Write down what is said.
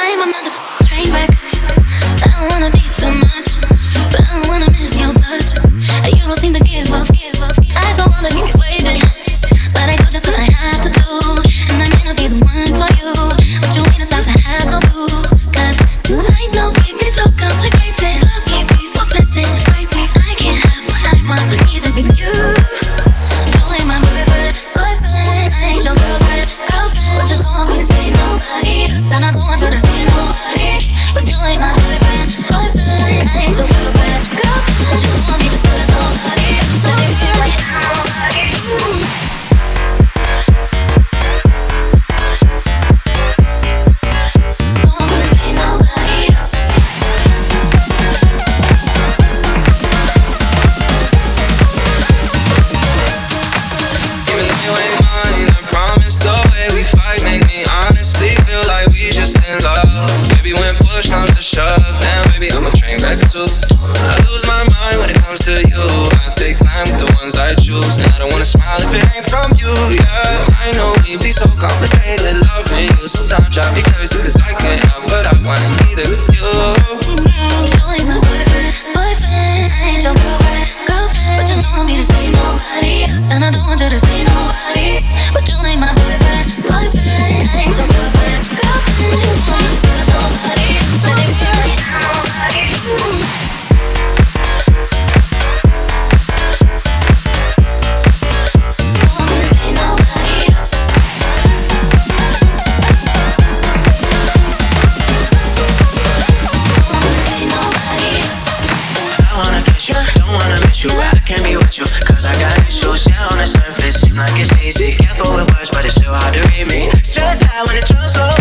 I'm a motherfucking train wreck. I don't wanna be. to you. I take time with the ones I choose. And I don't wanna smile if it ain't from you, yeah. I know we be so complicated. Loving you sometimes drive me crazy, cause I can't help but I wanna be there with you. can be with you. Cause I got issues, yeah, on the surface. Seem like it's easy. Careful with words, but it's still hard to read me. Stress high when it's so